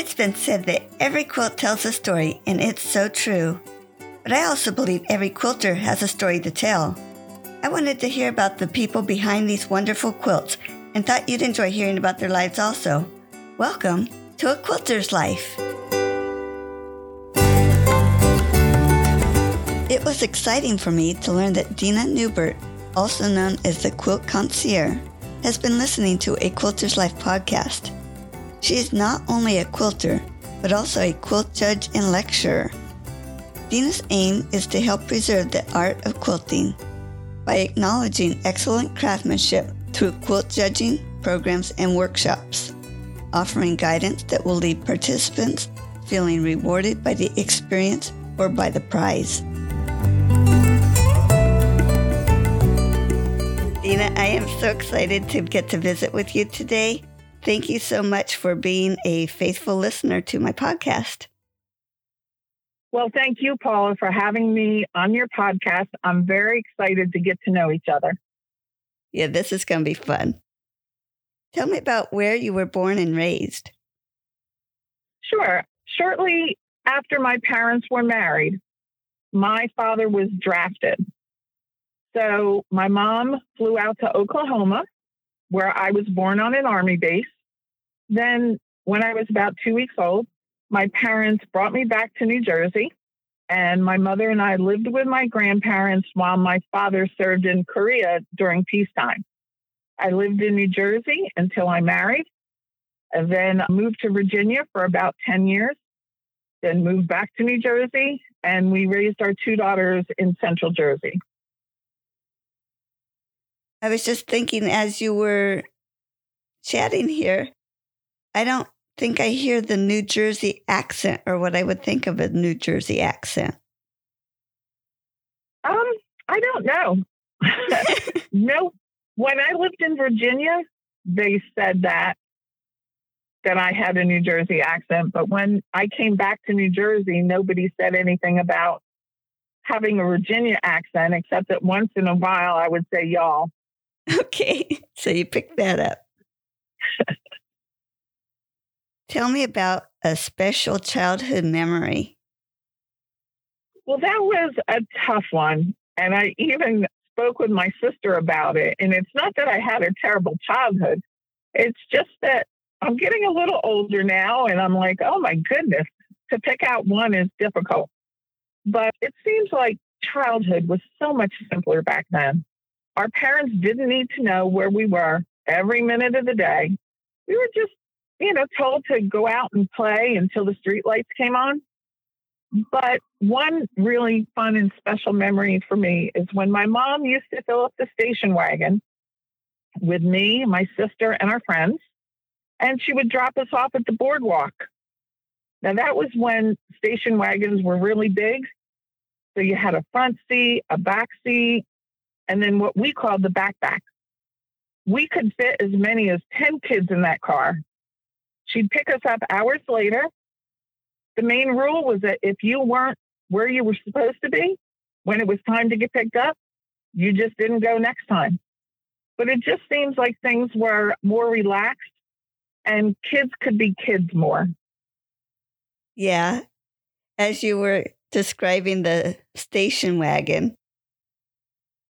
It's been said that every quilt tells a story, and it's so true. But I also believe every quilter has a story to tell. I wanted to hear about the people behind these wonderful quilts and thought you'd enjoy hearing about their lives also. Welcome to A Quilter's Life. It was exciting for me to learn that Dina Newbert, also known as the Quilt Concierge, has been listening to a Quilter's Life podcast. She is not only a quilter, but also a quilt judge and lecturer. Dina's aim is to help preserve the art of quilting by acknowledging excellent craftsmanship through quilt judging, programs, and workshops, offering guidance that will leave participants feeling rewarded by the experience or by the prize. Dina, I am so excited to get to visit with you today. Thank you so much for being a faithful listener to my podcast. Well, thank you, Paula, for having me on your podcast. I'm very excited to get to know each other. Yeah, this is going to be fun. Tell me about where you were born and raised. Sure. Shortly after my parents were married, my father was drafted. So my mom flew out to Oklahoma, where I was born on an army base. Then, when I was about two weeks old, my parents brought me back to New Jersey, and my mother and I lived with my grandparents while my father served in Korea during peacetime. I lived in New Jersey until I married, and then moved to Virginia for about 10 years, then moved back to New Jersey, and we raised our two daughters in Central Jersey. I was just thinking as you were chatting here, I don't think I hear the New Jersey accent or what I would think of a New Jersey accent. Um, I don't know. no, when I lived in Virginia, they said that that I had a New Jersey accent, but when I came back to New Jersey, nobody said anything about having a Virginia accent, except that once in a while I would say y'all. Okay, so you picked that up. Tell me about a special childhood memory. Well, that was a tough one. And I even spoke with my sister about it. And it's not that I had a terrible childhood, it's just that I'm getting a little older now. And I'm like, oh my goodness, to pick out one is difficult. But it seems like childhood was so much simpler back then. Our parents didn't need to know where we were every minute of the day. We were just, you know, told to go out and play until the street lights came on. But one really fun and special memory for me is when my mom used to fill up the station wagon with me, my sister, and our friends, and she would drop us off at the boardwalk. Now, that was when station wagons were really big. So you had a front seat, a back seat, and then what we called the backpack. We could fit as many as 10 kids in that car. She'd pick us up hours later. The main rule was that if you weren't where you were supposed to be when it was time to get picked up, you just didn't go next time. But it just seems like things were more relaxed and kids could be kids more. Yeah. As you were describing the station wagon,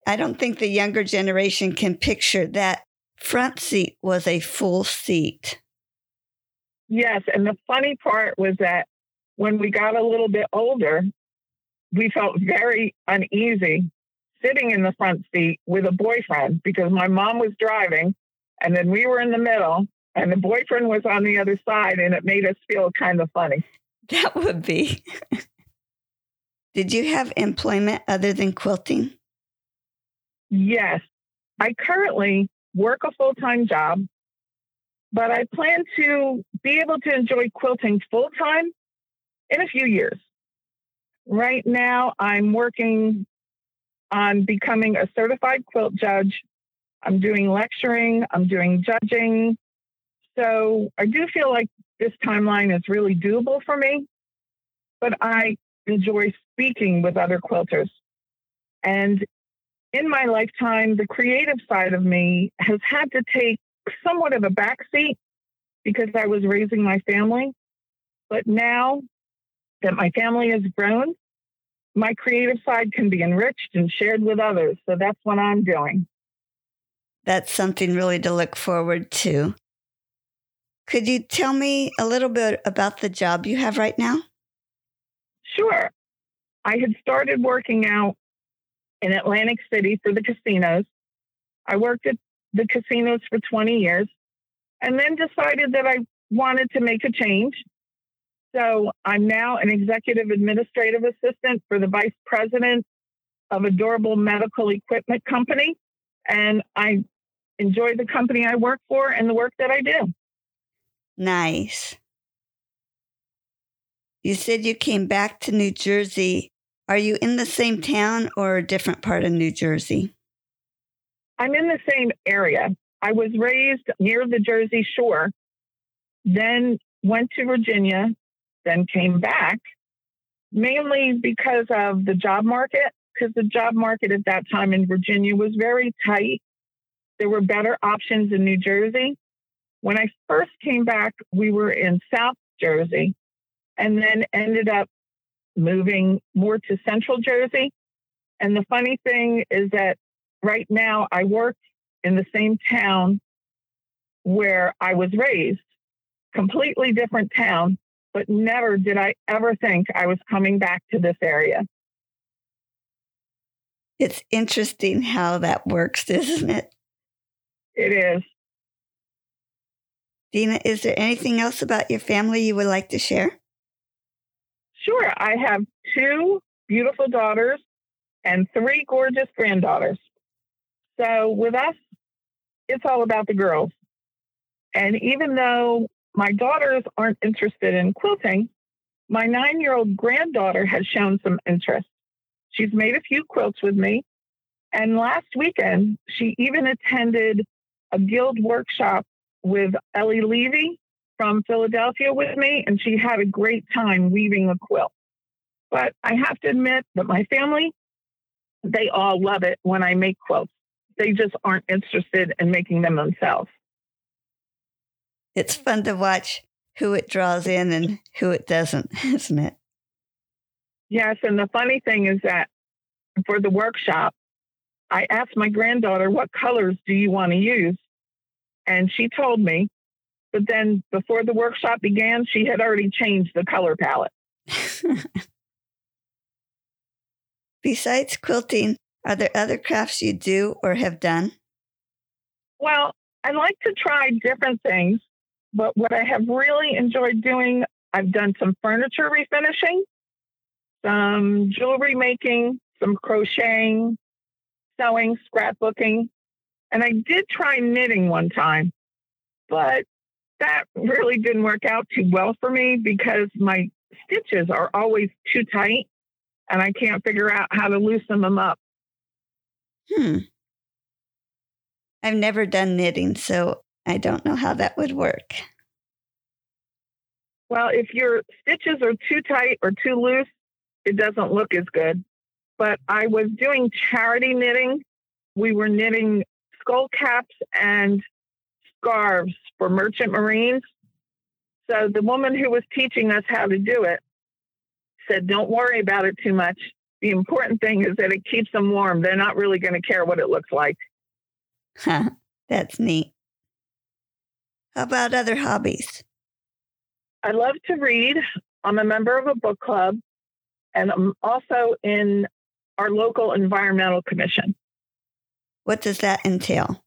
I don't think the younger generation can picture that front seat was a full seat. Yes. And the funny part was that when we got a little bit older, we felt very uneasy sitting in the front seat with a boyfriend because my mom was driving and then we were in the middle and the boyfriend was on the other side and it made us feel kind of funny. That would be. Did you have employment other than quilting? Yes. I currently work a full time job, but I plan to be able to enjoy quilting full time in a few years. Right now, I'm working on becoming a certified quilt judge. I'm doing lecturing, I'm doing judging. So I do feel like this timeline is really doable for me, but I enjoy speaking with other quilters. And in my lifetime, the creative side of me has had to take somewhat of a backseat because I was raising my family. But now that my family has grown, my creative side can be enriched and shared with others. So that's what I'm doing. That's something really to look forward to. Could you tell me a little bit about the job you have right now? Sure. I had started working out in Atlantic City for the casinos. I worked at the casinos for 20 years and then decided that I wanted to make a change. So I'm now an executive administrative assistant for the vice president of a durable medical equipment company. And I enjoy the company I work for and the work that I do. Nice. You said you came back to New Jersey. Are you in the same town or a different part of New Jersey? I'm in the same area. I was raised near the Jersey Shore, then went to Virginia, then came back, mainly because of the job market, because the job market at that time in Virginia was very tight. There were better options in New Jersey. When I first came back, we were in South Jersey and then ended up moving more to Central Jersey. And the funny thing is that right now I work in the same town where I was raised, completely different town, but never did I ever think I was coming back to this area. It's interesting how that works, isn't it? It is. Dina, is there anything else about your family you would like to share? Sure. I have two beautiful daughters and three gorgeous granddaughters. So with us, it's all about the girls. And even though my daughters aren't interested in quilting, my nine year old granddaughter has shown some interest. She's made a few quilts with me. And last weekend, she even attended a guild workshop with Ellie Levy from Philadelphia with me, and she had a great time weaving a quilt. But I have to admit that my family, they all love it when I make quilts. They just aren't interested in making them themselves. It's fun to watch who it draws in and who it doesn't, isn't it? Yes. And the funny thing is that for the workshop, I asked my granddaughter, What colors do you want to use? And she told me. But then before the workshop began, she had already changed the color palette. Besides quilting, are there other crafts you do or have done? Well, I like to try different things, but what I have really enjoyed doing, I've done some furniture refinishing, some jewelry making, some crocheting, sewing, scrapbooking, and I did try knitting one time, but that really didn't work out too well for me because my stitches are always too tight and I can't figure out how to loosen them up. Hmm. I've never done knitting, so I don't know how that would work. Well, if your stitches are too tight or too loose, it doesn't look as good. But I was doing charity knitting. We were knitting skull caps and scarves for merchant marines. So the woman who was teaching us how to do it said, Don't worry about it too much. The important thing is that it keeps them warm. They're not really going to care what it looks like. Huh, That's neat. How about other hobbies? I love to read. I'm a member of a book club, and I'm also in our local environmental commission. What does that entail?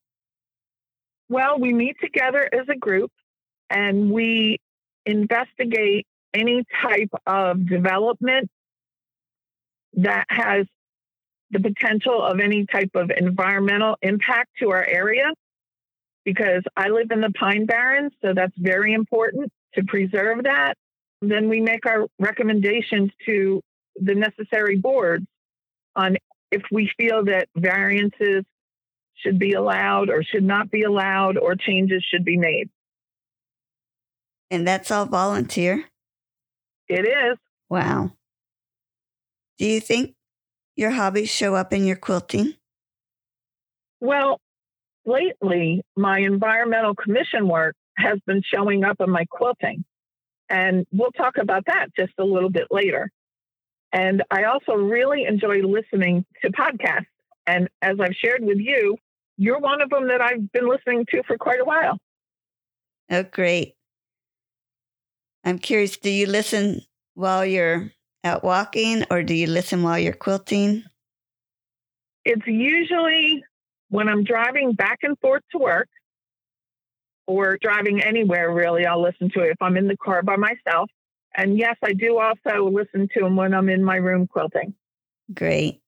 Well, we meet together as a group and we investigate any type of development that has the potential of any type of environmental impact to our area because I live in the Pine Barrens, so that's very important to preserve that. Then we make our recommendations to the necessary boards on if we feel that variances should be allowed or should not be allowed or changes should be made. And that's all volunteer? It is. Wow. Do you think your hobbies show up in your quilting? Well, lately, my environmental commission work has been showing up in my quilting. And we'll talk about that just a little bit later. And I also really enjoy listening to podcasts. And as I've shared with you, you're one of them that I've been listening to for quite a while. Oh, great. I'm curious, do you listen while you're out walking or do you listen while you're quilting? It's usually when I'm driving back and forth to work or driving anywhere, really, I'll listen to it if I'm in the car by myself. And yes, I do also listen to them when I'm in my room quilting. Great.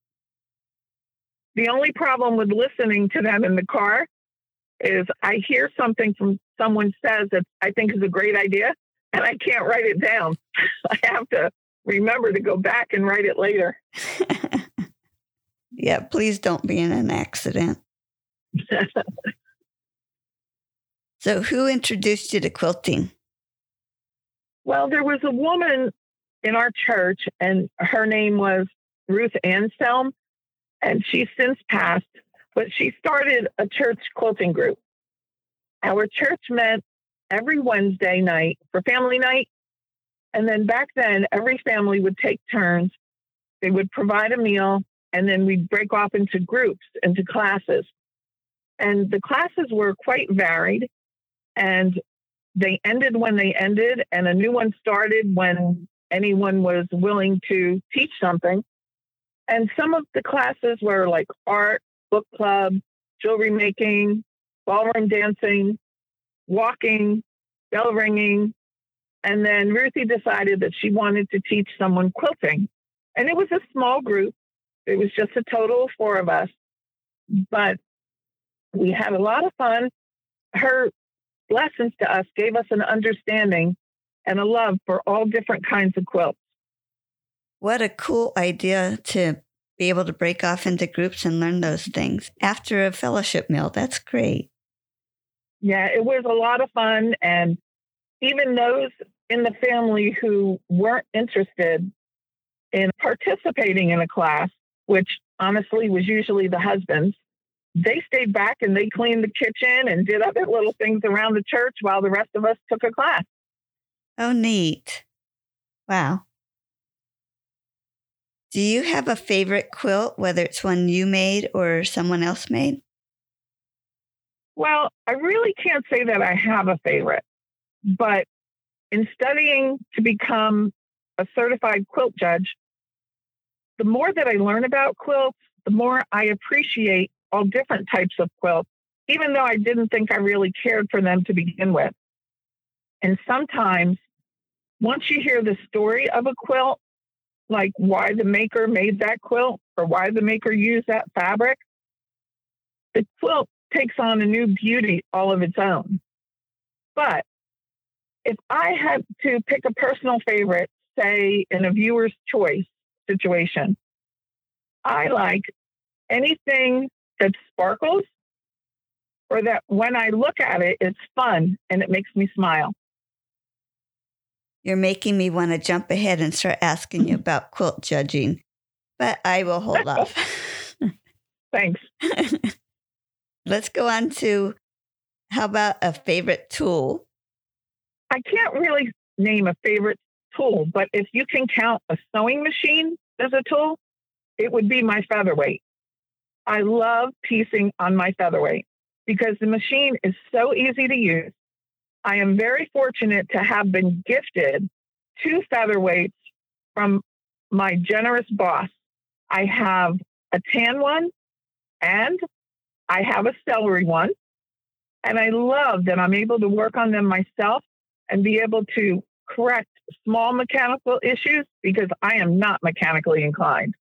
The only problem with listening to them in the car is I hear something from someone says that I think is a great idea and I can't write it down. I have to remember to go back and write it later. yeah, please don't be in an accident. so, who introduced you to quilting? Well, there was a woman in our church, and her name was Ruth Anselm, and she's since passed, but she started a church quilting group. Our church met every Wednesday night for family night. And then back then, every family would take turns. They would provide a meal, and then we'd break off into groups, into classes. And the classes were quite varied. And they ended when they ended, and a new one started when anyone was willing to teach something. And some of the classes were like art, book club, jewelry making, ballroom dancing, walking, bell ringing. And then Ruthie decided that she wanted to teach someone quilting. And it was a small group. It was just a total of four of us. But we had a lot of fun. Her lessons to us gave us an understanding and a love for all different kinds of quilts. What a cool idea to be able to break off into groups and learn those things after a fellowship meal. That's great. Yeah, it was a lot of fun. And even those in the family who weren't interested in participating in a class, which honestly was usually the husbands, they stayed back and they cleaned the kitchen and did other little things around the church while the rest of us took a class. Oh, neat. Wow. Do you have a favorite quilt, whether it's one you made or someone else made? Well, I really can't say that I have a favorite, but in studying to become a certified quilt judge, the more that I learn about quilts, the more I appreciate all different types of quilts, even though I didn't think I really cared for them to begin with. And sometimes, once you hear the story of a quilt, like why the maker made that quilt or why the maker used that fabric, the quilt takes on a new beauty all of its own. But if I had to pick a personal favorite, say in a viewer's choice situation, I like anything that sparkles or that when I look at it, it's fun and it makes me smile. You're making me want to jump ahead and start asking you about quilt judging, but I will hold off. Thanks. Let's go on to how about a favorite tool? I can't really name a favorite tool, but if you can count a sewing machine as a tool, it would be my featherweight. I love piecing on my featherweight because the machine is so easy to use. I am very fortunate to have been gifted two featherweights from my generous boss. I have a tan one and I have a celery one. And I love that I'm able to work on them myself and be able to correct small mechanical issues because I am not mechanically inclined.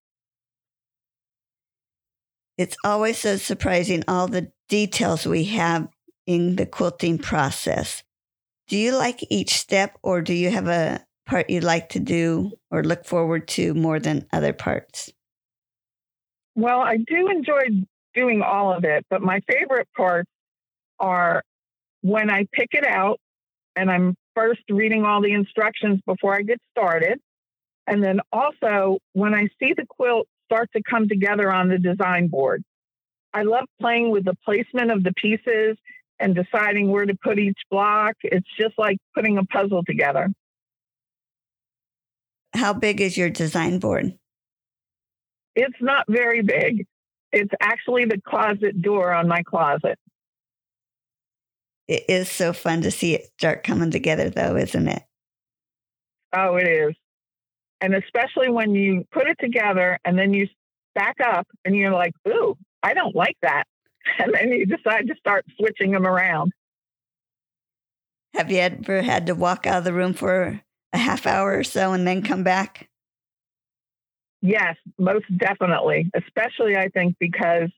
It's always so surprising all the details we have in the quilting process. Do you like each step or do you have a part you like to do or look forward to more than other parts? Well, I do enjoy doing all of it, but my favorite parts are when I pick it out and I'm first reading all the instructions before I get started. And then also when I see the quilt start to come together on the design board. I love playing with the placement of the pieces and deciding where to put each block. It's just like putting a puzzle together. how big is your design board? It's not very big. It's actually the closet door on my closet. It is so fun to see it start coming together, though, isn't it? Oh, it is. And especially when you put it together and then you back up and you're like, ooh, I don't like that. And then you decide to start switching them around. Have you ever had to walk out of the room for a half hour or so and then come back? Yes, most definitely. Especially, I think, because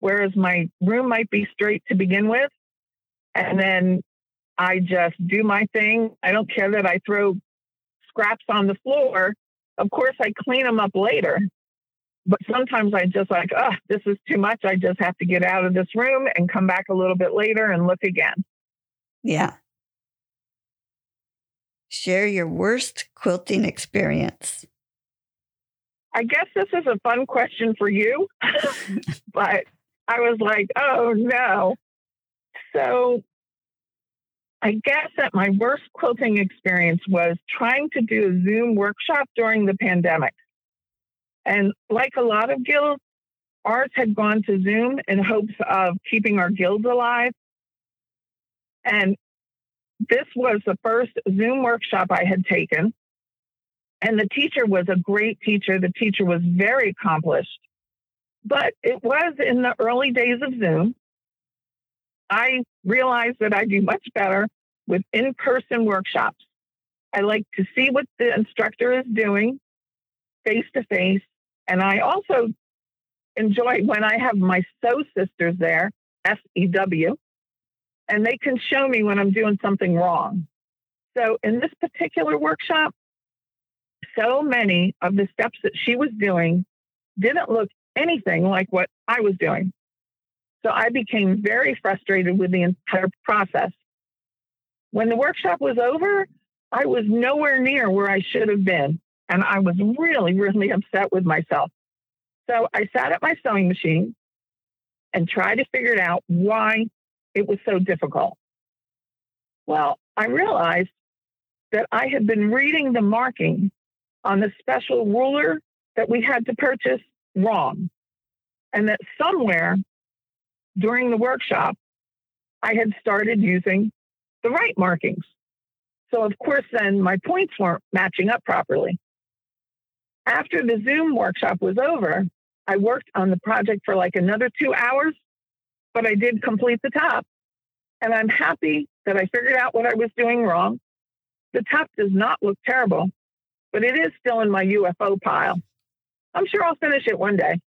whereas my room might be straight to begin with, and then I just do my thing. I don't care that I throw scraps on the floor. Of course, I clean them up later. But sometimes I just like, oh, this is too much. I just have to get out of this room and come back a little bit later and look again. Yeah. Share your worst quilting experience. I guess this is a fun question for you, but I was like, oh no. So I guess that my worst quilting experience was trying to do a Zoom workshop during the pandemic. And like a lot of guilds, ours had gone to Zoom in hopes of keeping our guilds alive. And this was the first Zoom workshop I had taken. And the teacher was a great teacher. The teacher was very accomplished. But it was in the early days of Zoom. I realized that I do much better with in person workshops. I like to see what the instructor is doing face to face. And I also enjoy when I have my sew sisters there, S E W, and they can show me when I'm doing something wrong. So in this particular workshop, so many of the steps that she was doing didn't look anything like what I was doing. So I became very frustrated with the entire process. When the workshop was over, I was nowhere near where I should have been. And I was really, really upset with myself. So I sat at my sewing machine and tried to figure out why it was so difficult. Well, I realized that I had been reading the marking on the special ruler that we had to purchase wrong. And that somewhere during the workshop, I had started using the right markings. So, of course, then my points weren't matching up properly. After the Zoom workshop was over, I worked on the project for like another two hours, but I did complete the top. And I'm happy that I figured out what I was doing wrong. The top does not look terrible, but it is still in my UFO pile. I'm sure I'll finish it one day.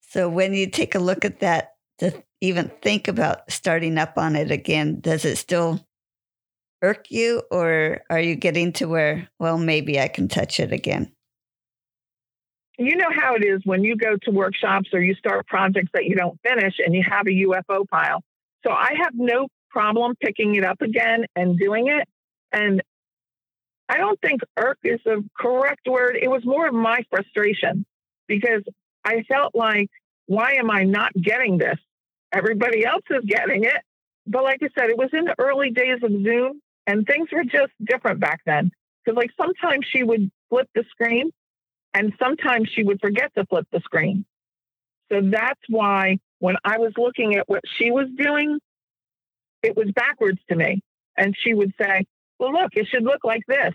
So when you take a look at that, to even think about starting up on it again, does it still irk you, or are you getting to where, well, maybe I can touch it again? You know how it is when you go to workshops or you start projects that you don't finish and you have a UFO pile. So I have no problem picking it up again and doing it. And I don't think irk is the correct word. It was more of my frustration because I felt like, why am I not getting this? Everybody else is getting it. But like I said, it was in the early days of Zoom and things were just different back then. Because like sometimes she would flip the screen and sometimes she would forget to flip the screen. So that's why when I was looking at what she was doing, it was backwards to me. And she would say, well, look, it should look like this.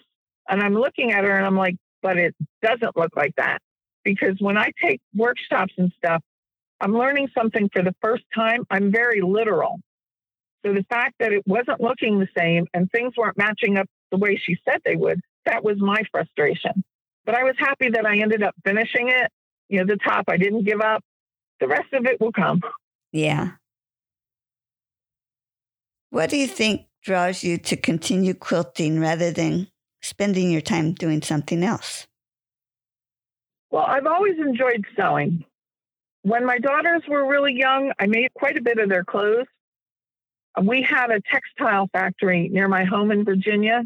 And I'm looking at her and I'm like, but it doesn't look like that. Because when I take workshops and stuff, I'm learning something for the first time. I'm very literal. So the fact that it wasn't looking the same and things weren't matching up the way she said they would, that was my frustration. But I was happy that I ended up finishing it. You know, the top, I didn't give up. The rest of it will come. Yeah. What do you think draws you to continue quilting rather than spending your time doing something else? Well, I've always enjoyed sewing. When my daughters were really young, I made quite a bit of their clothes. We had a textile factory near my home in Virginia,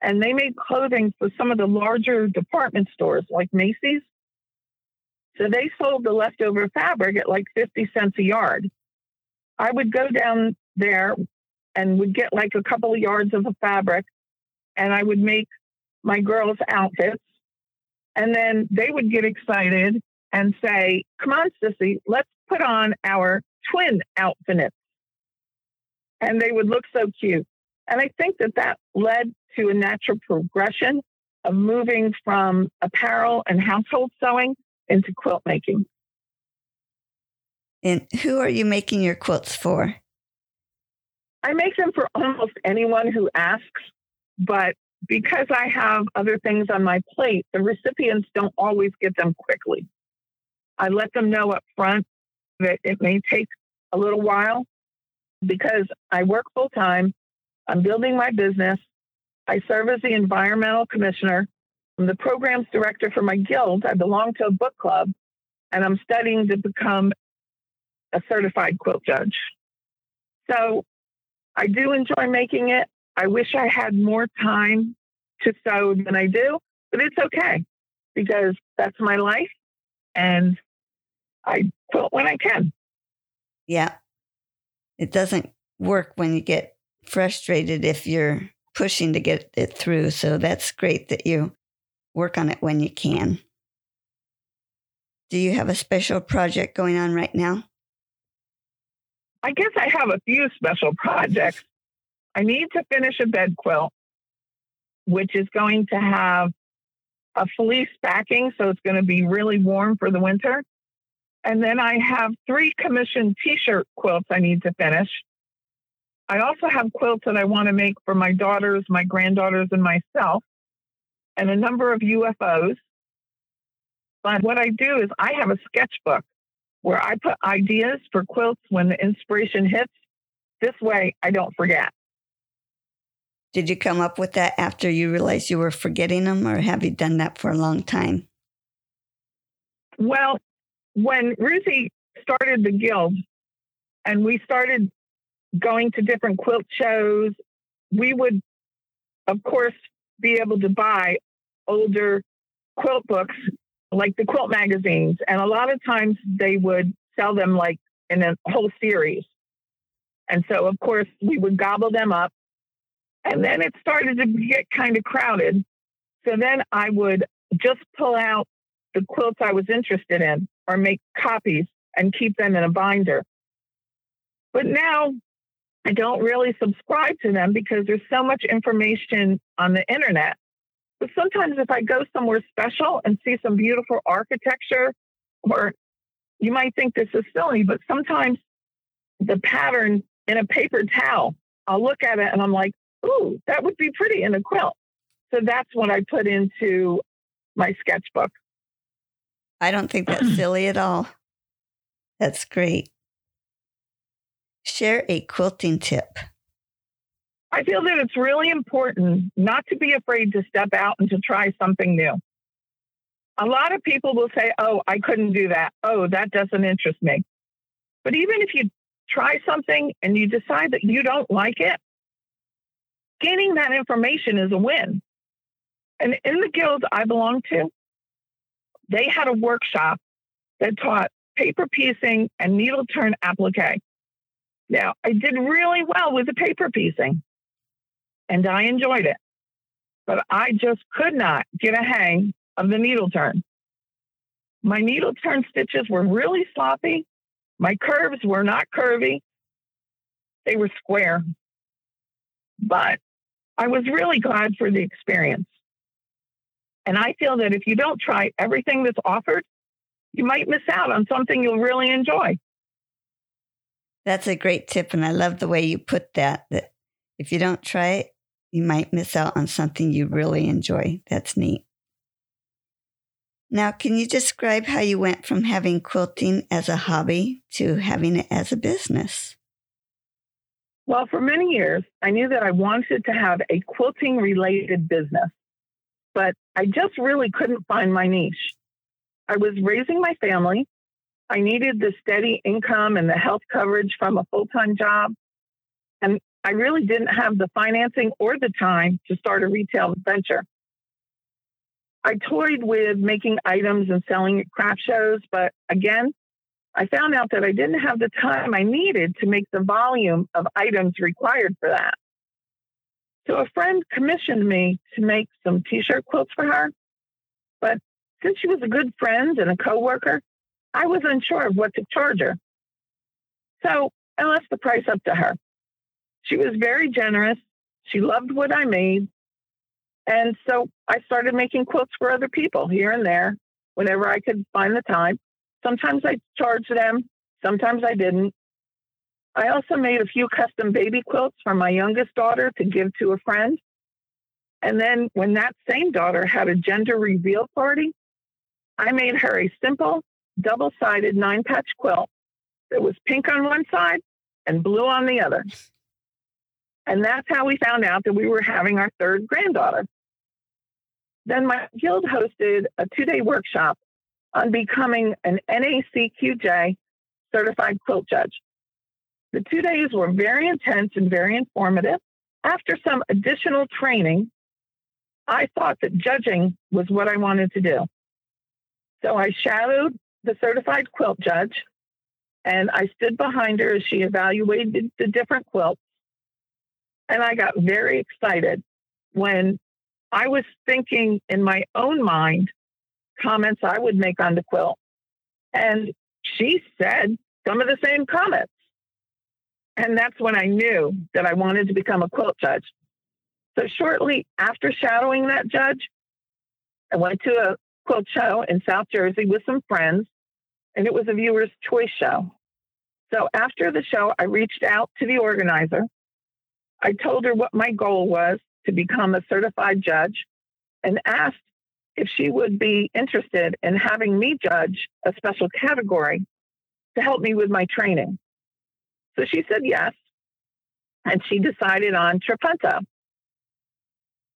and they made clothing for some of the larger department stores like Macy's. So they sold the leftover fabric at like 50 cents a yard. I would go down there and would get like a couple of yards of the fabric, and I would make my girls' outfits. And then they would get excited and say, Come on, Sissy, let's put on our twin outfits. And they would look so cute. And I think that that led to a natural progression of moving from apparel and household sewing into quilt making. And who are you making your quilts for? I make them for almost anyone who asks, but because I have other things on my plate, the recipients don't always get them quickly. I let them know up front that it may take a little while because I work full time. I'm building my business. I serve as the environmental commissioner. I'm the programs director for my guild. I belong to a book club and I'm studying to become a certified quilt judge. So I do enjoy making it. I wish I had more time to sew than I do, but it's okay because that's my life and I quilt when I can. Yeah. It doesn't work when you get frustrated if you're pushing to get it through. So that's great that you work on it when you can. Do you have a special project going on right now? I guess I have a few special projects. I need to finish a bed quilt, which is going to have a fleece backing, so it's going to be really warm for the winter. And then I have three commissioned t shirt quilts I need to finish. I also have quilts that I want to make for my daughters, my granddaughters, and myself, and a number of UFOs. But what I do is I have a sketchbook where I put ideas for quilts when the inspiration hits. This way, I don't forget. Did you come up with that after you realized you were forgetting them, or have you done that for a long time? Well, when Ruthie started the guild and we started going to different quilt shows, we would, of course, be able to buy older quilt books like the quilt magazines. And a lot of times they would sell them like in a whole series. And so, of course, we would gobble them up. And then it started to get kind of crowded. So then I would just pull out the quilts I was interested in or make copies and keep them in a binder. But now I don't really subscribe to them because there's so much information on the internet. But sometimes if I go somewhere special and see some beautiful architecture, or you might think this is silly, but sometimes the pattern in a paper towel, I'll look at it and I'm like, ooh, that would be pretty in a quilt. So that's what I put into my sketchbook. I don't think that's silly at all. That's great. Share a quilting tip. I feel that it's really important not to be afraid to step out and to try something new. A lot of people will say, Oh, I couldn't do that. Oh, that doesn't interest me. But even if you try something and you decide that you don't like it, gaining that information is a win. And in the guild I belong to, they had a workshop that taught paper piecing and needle turn applique. Now, I did really well with the paper piecing and I enjoyed it, but I just could not get a hang of the needle turn. My needle turn stitches were really sloppy. My curves were not curvy. They were square. But I was really glad for the experience. And I feel that if you don't try everything that's offered, you might miss out on something you'll really enjoy. That's a great tip. And I love the way you put that, that if you don't try it, you might miss out on something you really enjoy. That's neat. Now, can you describe how you went from having quilting as a hobby to having it as a business? Well, for many years, I knew that I wanted to have a quilting related business, but I just really couldn't find my niche. I was raising my family. I needed the steady income and the health coverage from a full time job. And I really didn't have the financing or the time to start a retail venture. I toyed with making items and selling at craft shows, but again, I found out that I didn't have the time I needed to make the volume of items required for that. So a friend commissioned me to make some t-shirt quilts for her. But since she was a good friend and a coworker, I was unsure of what to charge her. So I left the price up to her. She was very generous. She loved what I made. And so I started making quilts for other people here and there whenever I could find the time. Sometimes I charged them, sometimes I didn't. I also made a few custom baby quilts for my youngest daughter to give to a friend. And then when that same daughter had a gender reveal party, I made her a simple double sided nine patch quilt that was pink on one side and blue on the other. And that's how we found out that we were having our third granddaughter. Then my guild hosted a two day workshop on becoming an NACQJ certified quilt judge. The two days were very intense and very informative. After some additional training, I thought that judging was what I wanted to do. So I shadowed the certified quilt judge and I stood behind her as she evaluated the different quilts. And I got very excited when I was thinking in my own mind comments I would make on the quilt. And she said some of the same comments. And that's when I knew that I wanted to become a quilt judge. So shortly after shadowing that judge, I went to a quilt show in South Jersey with some friends, and it was a viewer's choice show. So after the show, I reached out to the organizer. I told her what my goal was to become a certified judge and asked if she would be interested in having me judge a special category to help me with my training. So she said yes, and she decided on Trapunto.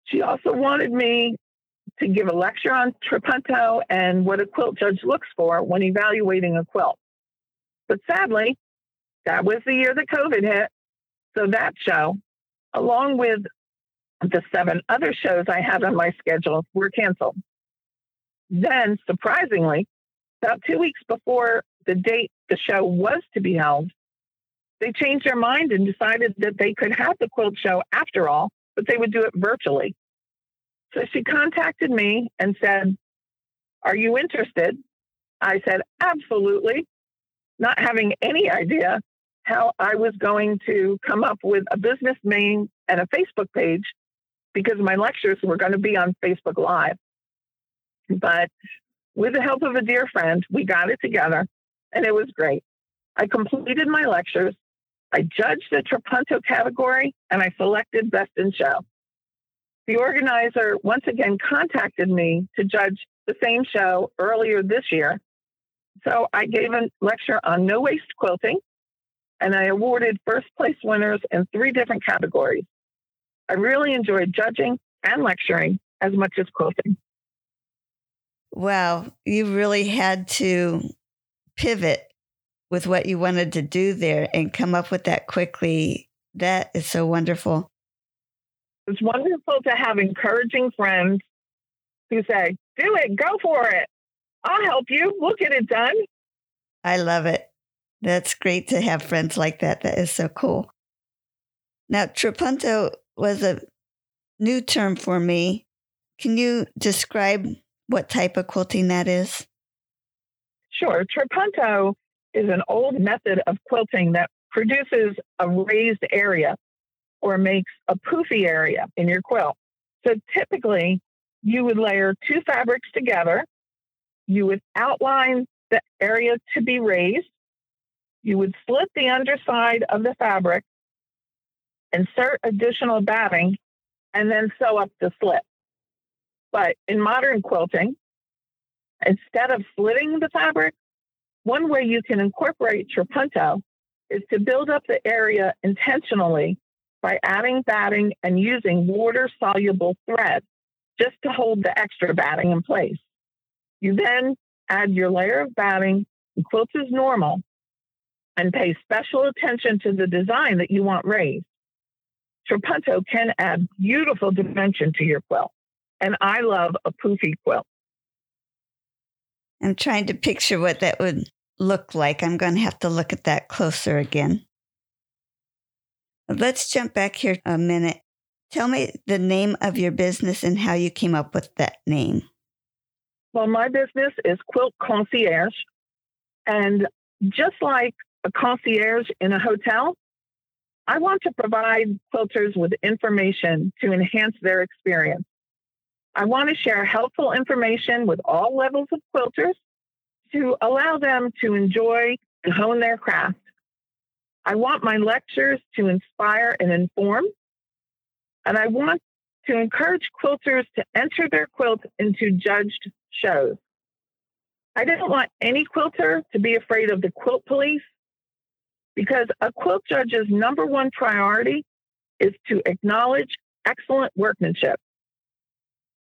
She also wanted me to give a lecture on Trapunto and what a quilt judge looks for when evaluating a quilt. But sadly, that was the year that COVID hit. So that show, along with the seven other shows I had on my schedule, were canceled. Then, surprisingly, about two weeks before the date the show was to be held, they changed their mind and decided that they could have the quilt show after all, but they would do it virtually. So she contacted me and said, Are you interested? I said, Absolutely. Not having any idea how I was going to come up with a business name and a Facebook page because my lectures were going to be on Facebook Live. But with the help of a dear friend, we got it together and it was great. I completed my lectures I judged the Trapunto category and I selected Best in Show. The organizer once again contacted me to judge the same show earlier this year. So I gave a lecture on no waste quilting and I awarded first place winners in three different categories. I really enjoyed judging and lecturing as much as quilting. Wow, you really had to pivot with what you wanted to do there and come up with that quickly. That is so wonderful. It's wonderful to have encouraging friends who say, Do it, go for it. I'll help you. We'll get it done. I love it. That's great to have friends like that. That is so cool. Now, trapunto was a new term for me. Can you describe what type of quilting that is? Sure. Trapunto is an old method of quilting that produces a raised area or makes a poofy area in your quilt. So typically, you would layer two fabrics together. You would outline the area to be raised. You would slit the underside of the fabric, insert additional batting, and then sew up the slit. But in modern quilting, instead of slitting the fabric, one way you can incorporate trapunto is to build up the area intentionally by adding batting and using water soluble thread just to hold the extra batting in place. You then add your layer of batting and quilt as normal and pay special attention to the design that you want raised. Trapunto can add beautiful dimension to your quilt. And I love a poofy quilt. I'm trying to picture what that would look like. I'm going to have to look at that closer again. Let's jump back here a minute. Tell me the name of your business and how you came up with that name. Well, my business is Quilt Concierge. And just like a concierge in a hotel, I want to provide quilters with information to enhance their experience. I want to share helpful information with all levels of quilters to allow them to enjoy and hone their craft. I want my lectures to inspire and inform. And I want to encourage quilters to enter their quilt into judged shows. I didn't want any quilter to be afraid of the quilt police because a quilt judge's number one priority is to acknowledge excellent workmanship.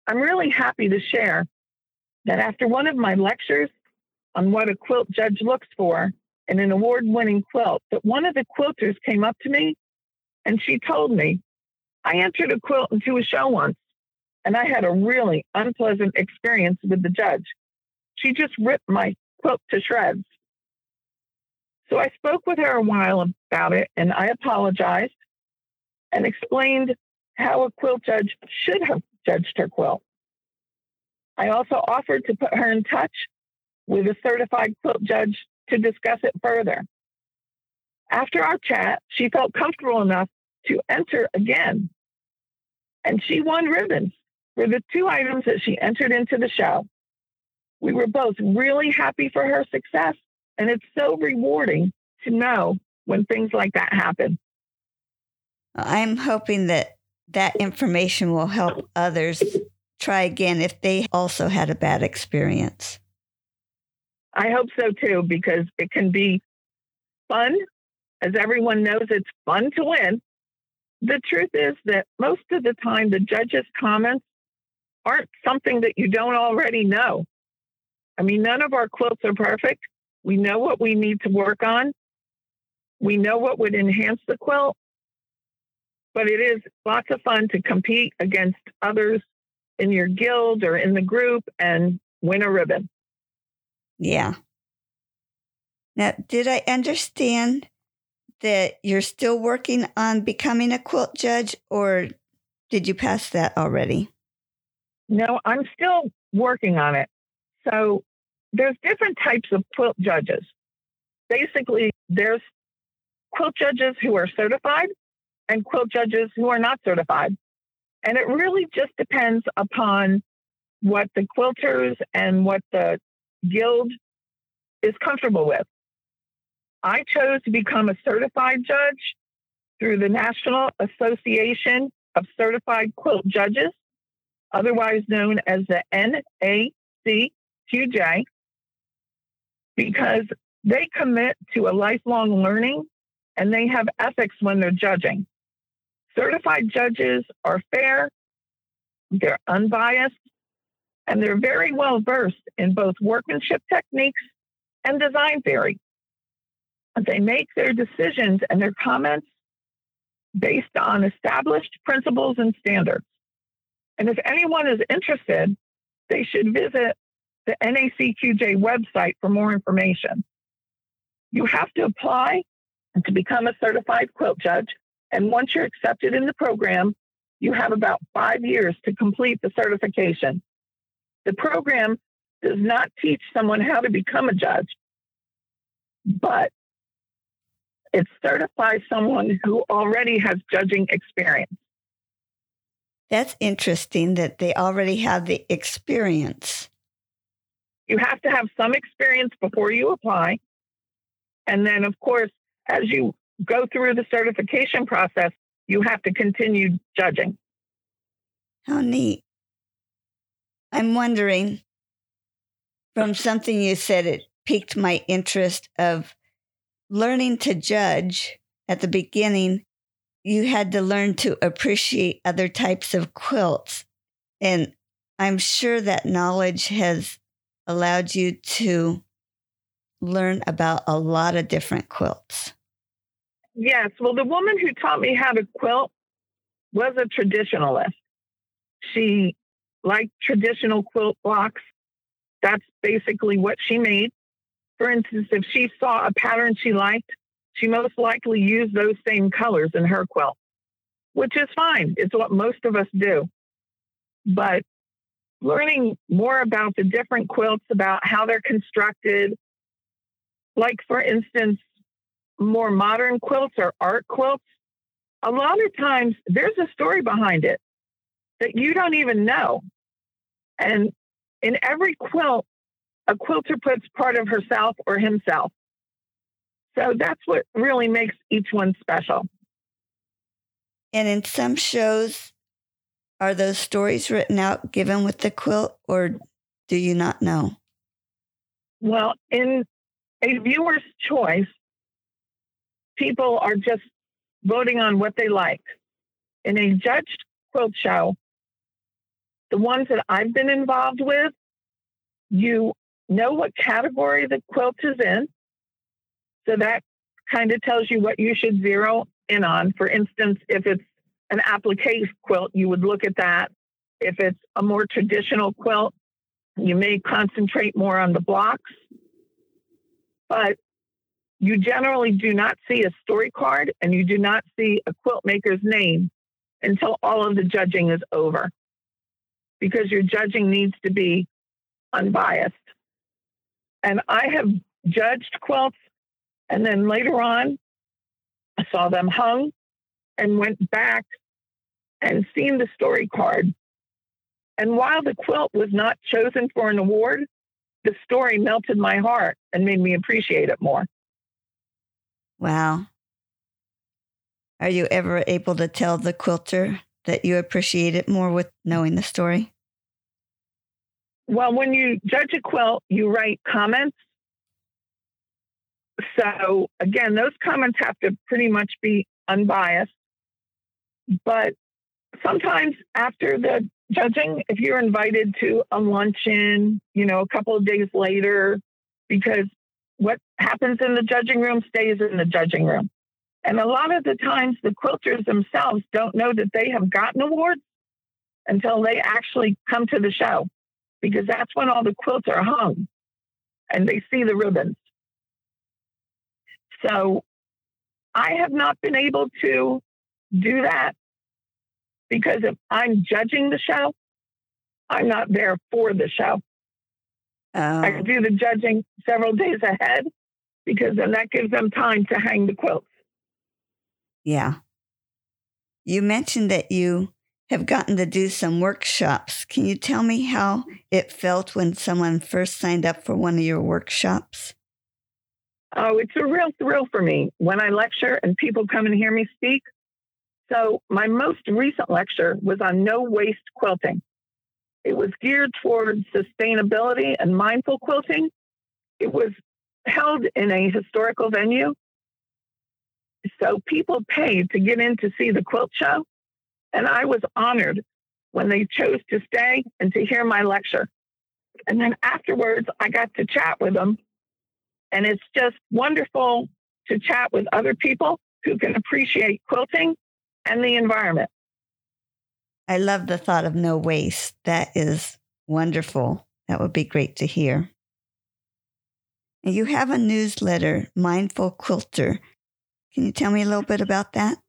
I'm really happy to share that after one of my lectures on what a quilt judge looks for, in an award winning quilt that one of the quilters came up to me and she told me, I entered a quilt into a show once and I had a really unpleasant experience with the judge. She just ripped my quilt to shreds. So I spoke with her a while about it and I apologized and explained how a quilt judge should have judged her quilt. I also offered to put her in touch with a certified quilt judge to discuss it further. After our chat, she felt comfortable enough to enter again. And she won ribbons for the two items that she entered into the show. We were both really happy for her success, and it's so rewarding to know when things like that happen. I'm hoping that that information will help others try again if they also had a bad experience. I hope so too, because it can be fun. As everyone knows, it's fun to win. The truth is that most of the time, the judges' comments aren't something that you don't already know. I mean, none of our quilts are perfect. We know what we need to work on. We know what would enhance the quilt. But it is lots of fun to compete against others in your guild or in the group and win a ribbon. Yeah. Now, did I understand that you're still working on becoming a quilt judge or did you pass that already? No, I'm still working on it. So there's different types of quilt judges. Basically, there's quilt judges who are certified and quilt judges who are not certified. And it really just depends upon what the quilters and what the guild is comfortable with. I chose to become a certified judge through the National Association of Certified Quilt Judges, otherwise known as the NACQJ, because they commit to a lifelong learning and they have ethics when they're judging. Certified judges are fair, they're unbiased, and they're very well versed in both workmanship techniques and design theory. They make their decisions and their comments based on established principles and standards. And if anyone is interested, they should visit the NACQJ website for more information. You have to apply to become a certified quilt judge. And once you're accepted in the program, you have about five years to complete the certification. The program does not teach someone how to become a judge, but it certifies someone who already has judging experience. That's interesting that they already have the experience. You have to have some experience before you apply. And then, of course, as you go through the certification process, you have to continue judging. How neat. I'm wondering from something you said, it piqued my interest of learning to judge at the beginning. You had to learn to appreciate other types of quilts. And I'm sure that knowledge has allowed you to learn about a lot of different quilts. Yes. Well, the woman who taught me how to quilt was a traditionalist. She like traditional quilt blocks. That's basically what she made. For instance, if she saw a pattern she liked, she most likely used those same colors in her quilt. which is fine. It's what most of us do. But learning more about the different quilts, about how they're constructed, like for instance, more modern quilts or art quilts, a lot of times there's a story behind it that you don't even know. And in every quilt, a quilter puts part of herself or himself. So that's what really makes each one special. And in some shows, are those stories written out given with the quilt, or do you not know? Well, in a viewer's choice, people are just voting on what they like. In a judged quilt show, the ones that I've been involved with, you know what category the quilt is in. So that kind of tells you what you should zero in on. For instance, if it's an applique quilt, you would look at that. If it's a more traditional quilt, you may concentrate more on the blocks. But you generally do not see a story card and you do not see a quilt maker's name until all of the judging is over because your judging needs to be unbiased. And I have judged quilts and then later on I saw them hung and went back and seen the story card. And while the quilt was not chosen for an award, the story melted my heart and made me appreciate it more. Wow. Are you ever able to tell the quilter that you appreciate it more with knowing the story? Well, when you judge a quilt, you write comments. So, again, those comments have to pretty much be unbiased. But sometimes after the judging, if you're invited to a luncheon, you know, a couple of days later, because what happens in the judging room stays in the judging room. And a lot of the times, the quilters themselves don't know that they have gotten awards until they actually come to the show, because that's when all the quilts are hung and they see the ribbons. So I have not been able to do that because if I'm judging the show, I'm not there for the show. Oh. I do the judging several days ahead because then that gives them time to hang the quilts. Yeah. You mentioned that you have gotten to do some workshops. Can you tell me how it felt when someone first signed up for one of your workshops? Oh, it's a real thrill for me when I lecture and people come and hear me speak. So, my most recent lecture was on no waste quilting. It was geared towards sustainability and mindful quilting. It was held in a historical venue. So people paid to get in to see the quilt show. And I was honored when they chose to stay and to hear my lecture. And then afterwards, I got to chat with them. And it's just wonderful to chat with other people who can appreciate quilting and the environment. I love the thought of no waste. That is wonderful. That would be great to hear. You have a newsletter, Mindful Quilter. Can you tell me a little bit about that?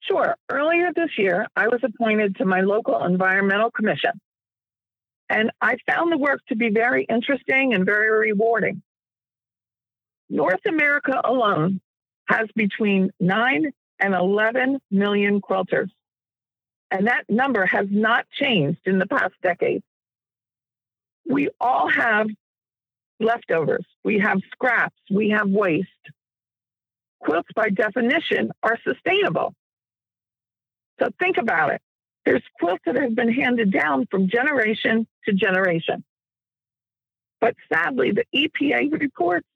Sure. Earlier this year, I was appointed to my local environmental commission. And I found the work to be very interesting and very rewarding. North America alone has between 9 and 11 million quilters. And that number has not changed in the past decade. We all have leftovers, we have scraps, we have waste. Quilts, by definition, are sustainable. So think about it. There's quilts that have been handed down from generation to generation. But sadly, the EPA reports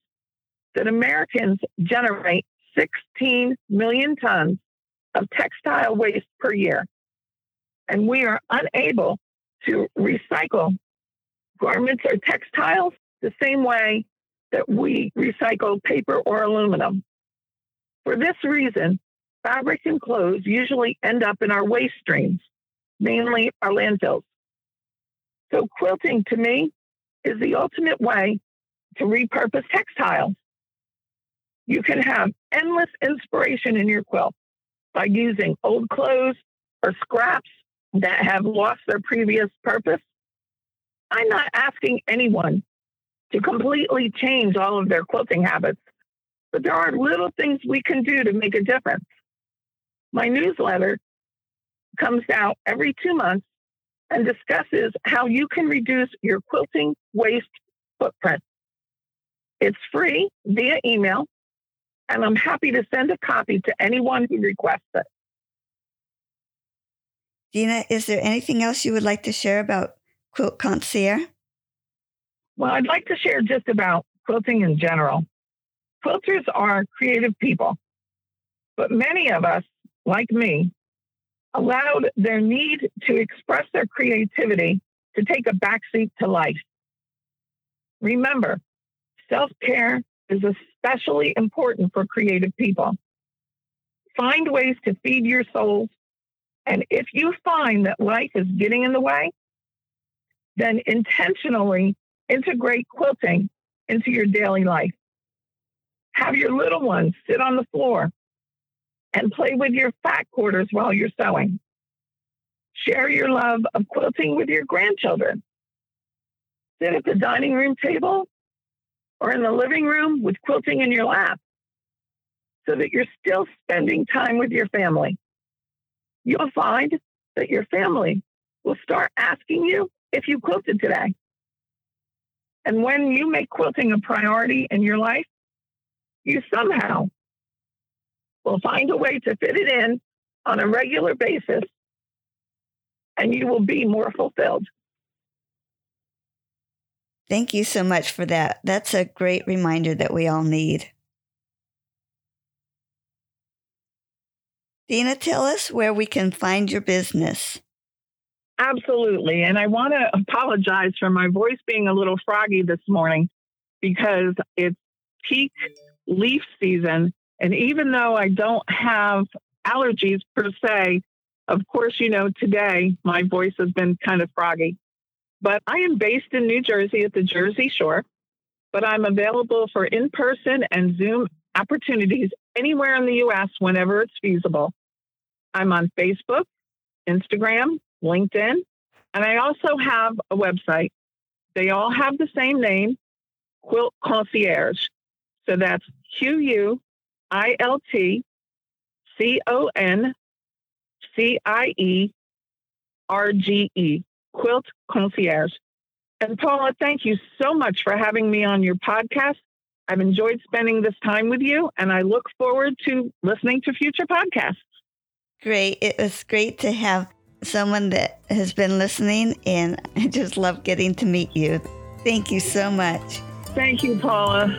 that Americans generate 16 million tons of textile waste per year and we are unable to recycle garments or textiles the same way that we recycle paper or aluminum. For this reason, fabric and clothes usually end up in our waste streams, mainly our landfills. So, quilting to me is the ultimate way to repurpose textiles. You can have endless inspiration in your quilt by using old clothes or scraps that have lost their previous purpose. I'm not asking anyone to completely change all of their quilting habits, but there are little things we can do to make a difference. My newsletter comes out every two months and discusses how you can reduce your quilting waste footprint. It's free via email, and I'm happy to send a copy to anyone who requests it. Dina, is there anything else you would like to share about Quilt Concierge? Well, I'd like to share just about quilting in general. Quilters are creative people, but many of us, like me, allowed their need to express their creativity to take a backseat to life. Remember, self care is especially important for creative people. Find ways to feed your souls. And if you find that life is getting in the way, then intentionally integrate quilting into your daily life. Have your little ones sit on the floor and play with your fat quarters while you're sewing. Share your love of quilting with your grandchildren. Sit at the dining room table or in the living room with quilting in your lap so that you're still spending time with your family. You'll find that your family will start asking you if you quilted today. And when you make quilting a priority in your life, you somehow will find a way to fit it in on a regular basis and you will be more fulfilled. Thank you so much for that. That's a great reminder that we all need. Dina, tell us where we can find your business. Absolutely. And I want to apologize for my voice being a little froggy this morning because it's peak leaf season. And even though I don't have allergies per se, of course, you know, today my voice has been kind of froggy. But I am based in New Jersey at the Jersey Shore, but I'm available for in person and Zoom opportunities anywhere in the US whenever it's feasible. I'm on Facebook, Instagram, LinkedIn, and I also have a website. They all have the same name, Quilt Concierge. So that's Q U I L T C O N C I E R G E Quilt Concierge. And Paula, thank you so much for having me on your podcast. I've enjoyed spending this time with you, and I look forward to listening to future podcasts. Great. It was great to have someone that has been listening, and I just love getting to meet you. Thank you so much. Thank you, Paula.